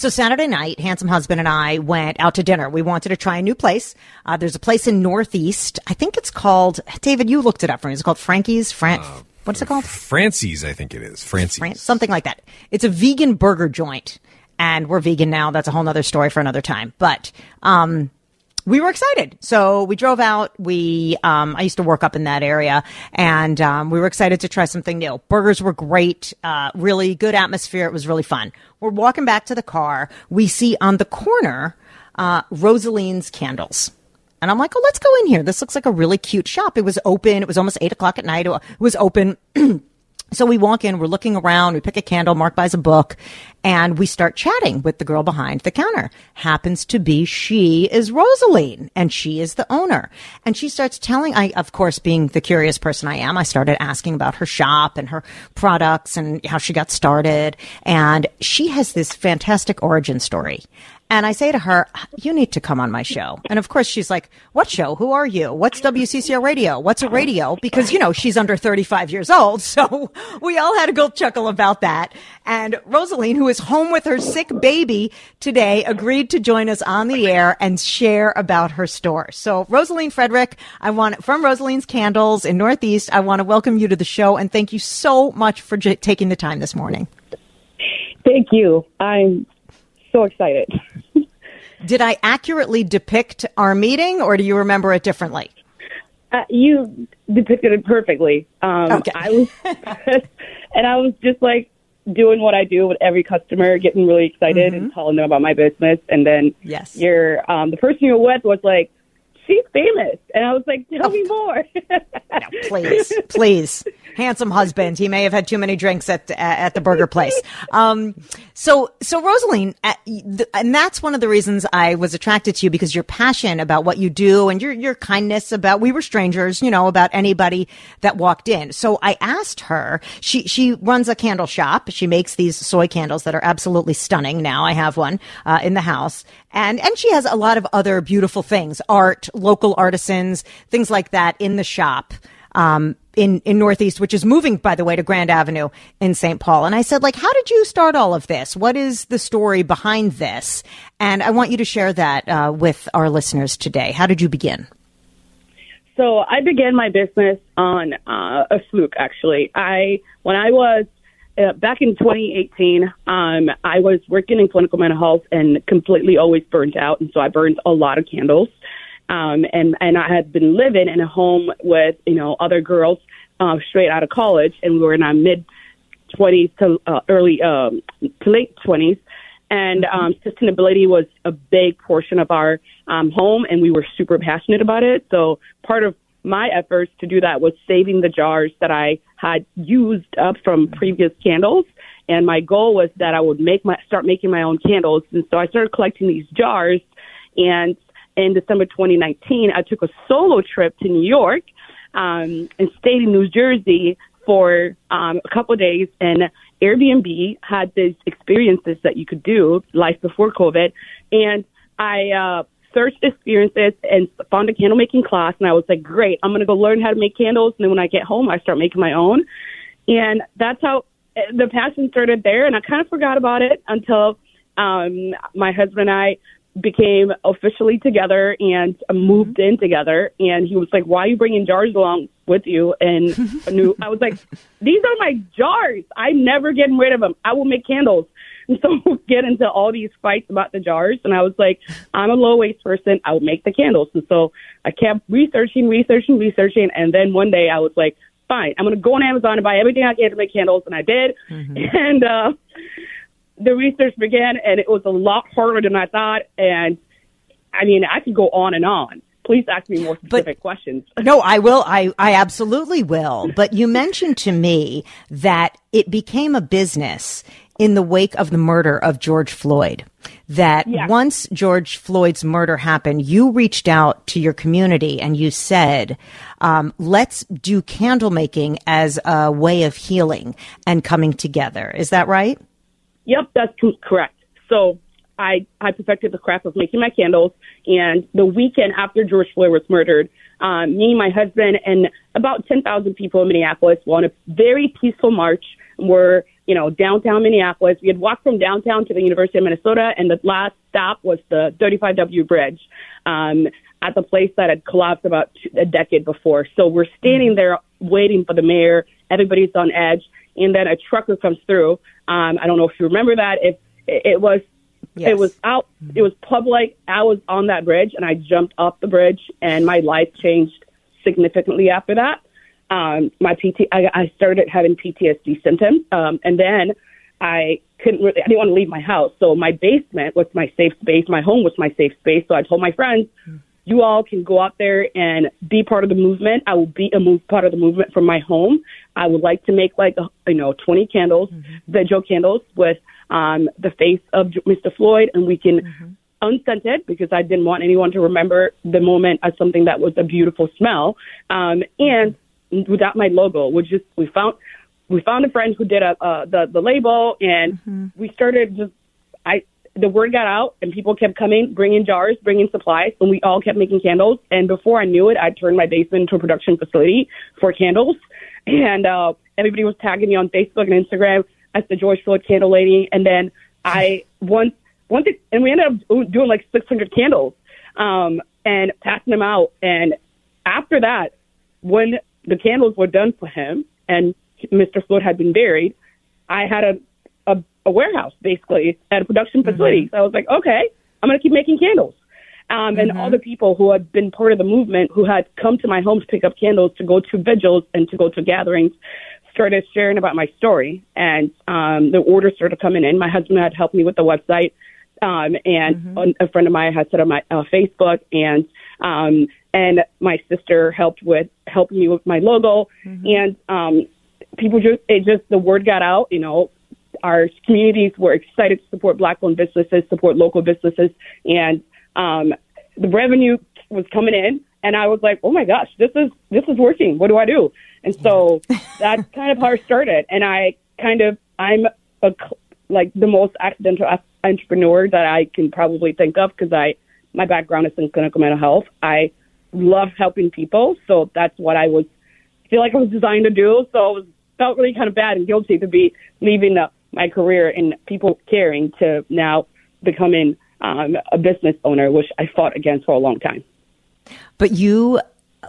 So Saturday night, handsome husband and I went out to dinner. We wanted to try a new place. Uh, there's a place in Northeast. I think it's called. David, you looked it up for me. It's called Frankie's. Fran- uh, what's it called? Francie's, I think it is. Francie's, Fran- something like that. It's a vegan burger joint, and we're vegan now. That's a whole other story for another time. But um, we were excited. So we drove out. We, um, I used to work up in that area and, um, we were excited to try something new. Burgers were great. Uh, really good atmosphere. It was really fun. We're walking back to the car. We see on the corner, uh, Roseline's candles. And I'm like, oh, let's go in here. This looks like a really cute shop. It was open. It was almost eight o'clock at night. It was open. So we walk in, we're looking around, we pick a candle, Mark buys a book, and we start chatting with the girl behind the counter. Happens to be she is Roseline, and she is the owner. And she starts telling, I, of course, being the curious person I am, I started asking about her shop and her products and how she got started. And she has this fantastic origin story. And I say to her, you need to come on my show. And of course she's like, what show? Who are you? What's WCCO radio? What's a radio? Because, you know, she's under 35 years old. So we all had a good chuckle about that. And Roseline, who is home with her sick baby today, agreed to join us on the air and share about her store. So Roseline Frederick, I want from Roseline's Candles in Northeast, I want to welcome you to the show and thank you so much for j- taking the time this morning. Thank you. I'm so excited. Did I accurately depict our meeting, or do you remember it differently? Uh, you depicted it perfectly. Um, okay. I was, and I was just like doing what I do with every customer, getting really excited mm-hmm. and telling them about my business. And then, yes, your um, the person you were with was like, she's famous. And I was like, tell oh. me more. no, please, please. Handsome husband. He may have had too many drinks at at the burger place. Um, so, so Roseline, and that's one of the reasons I was attracted to you because your passion about what you do and your your kindness about we were strangers, you know, about anybody that walked in. So I asked her. She she runs a candle shop. She makes these soy candles that are absolutely stunning. Now I have one uh, in the house, and and she has a lot of other beautiful things, art, local artisans, things like that in the shop. Um, in, in Northeast, which is moving, by the way, to Grand Avenue in St. Paul. And I said, like, how did you start all of this? What is the story behind this? And I want you to share that uh, with our listeners today. How did you begin? So I began my business on uh, a fluke, actually. I when I was uh, back in 2018, um, I was working in clinical mental health and completely always burned out, and so I burned a lot of candles. Um, and and I had been living in a home with you know other girls um, straight out of college, and we were in our mid 20s to uh, early um, to late 20s. And um, sustainability was a big portion of our um, home, and we were super passionate about it. So part of my efforts to do that was saving the jars that I had used up from previous candles. And my goal was that I would make my start making my own candles. And so I started collecting these jars. And in December 2019, I took a solo trip to New York um, and stayed in New Jersey for um, a couple days. And Airbnb had these experiences that you could do, life before COVID. And I uh, searched experiences and found a candle making class. And I was like, great, I'm going to go learn how to make candles. And then when I get home, I start making my own. And that's how the passion started there. And I kind of forgot about it until um, my husband and I became officially together and moved mm-hmm. in together. And he was like, "Why are you bringing jars along with you?" And I knew I was like, "These are my jars. I'm never getting rid of them. I will make candles." And so we get into all these fights about the jars. And I was like, "I'm a low waste person. I will make the candles." And so I kept researching, researching, researching. And then one day I was like, "Fine, I'm going to go on Amazon and buy everything I can to make candles." And I did. Mm-hmm. And uh, the research began, and it was a lot harder than I thought. And I mean, I could go on and on. Please ask me more specific but, questions. no, I will. I, I absolutely will. But you mentioned to me that it became a business in the wake of the murder of George Floyd. That Yeah. once George Floyd's murder happened, you reached out to your community and you said, um, let's do candle making as a way of healing and coming together. Is that right? Yep, that's correct. So I I perfected the craft of making my candles, and the weekend after George Floyd was murdered, um, me, my husband, and about ten thousand people in Minneapolis were on a very peaceful march. We're you know downtown Minneapolis. We had walked from downtown to the University of Minnesota, and the last stop was the 35W Bridge. Um, at the place that had collapsed about a decade before. So we're standing there waiting for the mayor. Everybody's on edge, and then a trucker comes through. Um, I don't know if you remember that. If it, it was, Yes. it was out. It was public. I was on that bridge, and I jumped off the bridge, and my life changed significantly after that. Um, my PT, I, I started having PTSD symptoms, um, and then I couldn't really, I didn't want to leave my house. So my basement was my safe space. My home was my safe space. So I told my friends, you all can go out there and be part of the movement. I will be a move, part of the movement from my home. I would like to make like, you know, 20 candles, vigil candles with um, the face of Mr. Floyd, and we can unscented because I didn't want anyone to remember the moment as something that was a beautiful smell. Um, and without my logo, which just we found we found a friend who did a uh, the the label, and we started just I the word got out, and people kept coming, bringing jars, bringing supplies, and we all kept making candles. And before I knew it, I turned my basement into a production facility for candles, and uh, everybody was tagging me on Facebook and Instagram as the George Floyd candle lady. And then I once once it, and we ended up doing like 600 candles um, and passing them out. And after that, when the candles were done for him and Mr. Floyd had been buried, I had a, a, warehouse basically at a production facility. So I was like, okay, I'm going to keep making candles. Um, and all the people who had been part of the movement, who had come to my home to pick up candles, to go to vigils and to go to gatherings, started sharing about my story. And um, the orders started coming in. My husband had helped me with the website. Um, and a, a friend of mine had set up my uh, Facebook, and um, and my sister helped with helping me with my logo, and um, people just it just the word got out. You know, our communities were excited to support black-owned businesses, support local businesses, and um, the revenue was coming in. And I was like, "Oh my gosh, this is this is working. What do I do?" And so that's kind of how it started. And I kind of I'm a like the most accidental entrepreneur that I can probably think of because I my background is in clinical mental health. I love helping people, so that's what I was feel like I was designed to do. So I was felt really kind of bad and guilty to be leaving the, my career in people caring to now becoming um, a business owner, which I fought against for a long time. But you,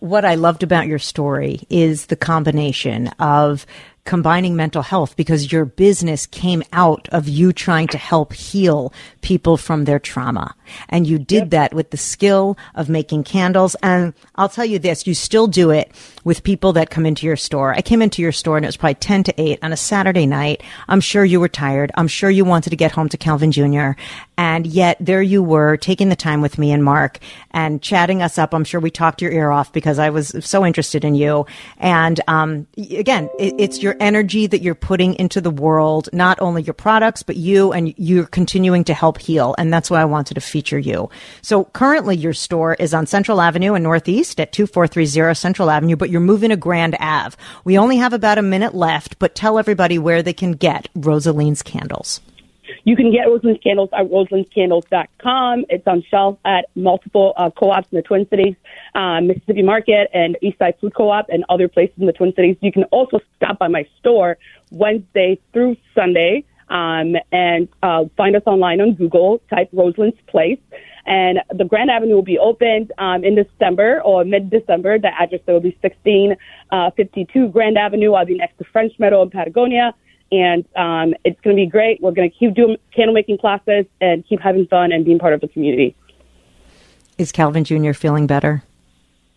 what I loved about your story is the combination of combining mental health because your business came out of you trying to help heal people from their trauma. And you did that with the skill of making candles. And I'll tell you this, you still do it with people that come into your store. I came into your store and it was probably 10 to 8 on a Saturday night. I'm sure you were tired. I'm sure you wanted to get home to Calvin Jr. And yet there you were taking the time with me and Mark and chatting us up. I'm sure we talked your ear off because I was so interested in you. And, um, again, it, it's your energy that you're putting into the world, not only your products, but you and you're continuing to help heal. And that's why I wanted to feature you. So currently your store is on Central Avenue in Northeast at 2430 Central Avenue, but you're moving to Grand Ave. We only have about a minute left, but tell everybody where they can get Roseline's candles. You can get Rosalind's Candles at rosalindscandles.com. It's on shelf at multiple uh, co-ops in the Twin Cities, uh, Mississippi Market and Eastside Food Co-op and other places in the Twin Cities. You can also stop by my store Wednesday through Sunday um, and uh, find us online on Google. Type Rosalind's Place. And the Grand Avenue will be opened um, in December or mid-December. The address there will be 1652 Grand Avenue. I'll be next to French Meadow in Patagonia and um, it's going to be great. We're going to keep doing candle making classes and keep having fun and being part of the community. Is Calvin Jr. feeling better?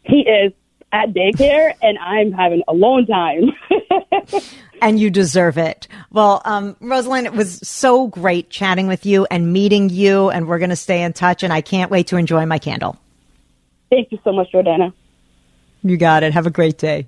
He is at daycare, and I'm having a long time. and you deserve it. Well, um, Rosalind, it was so great chatting with you and meeting you, and we're going to stay in touch. And I can't wait to enjoy my candle. Thank you so much, Jordana. You got it. Have a great day.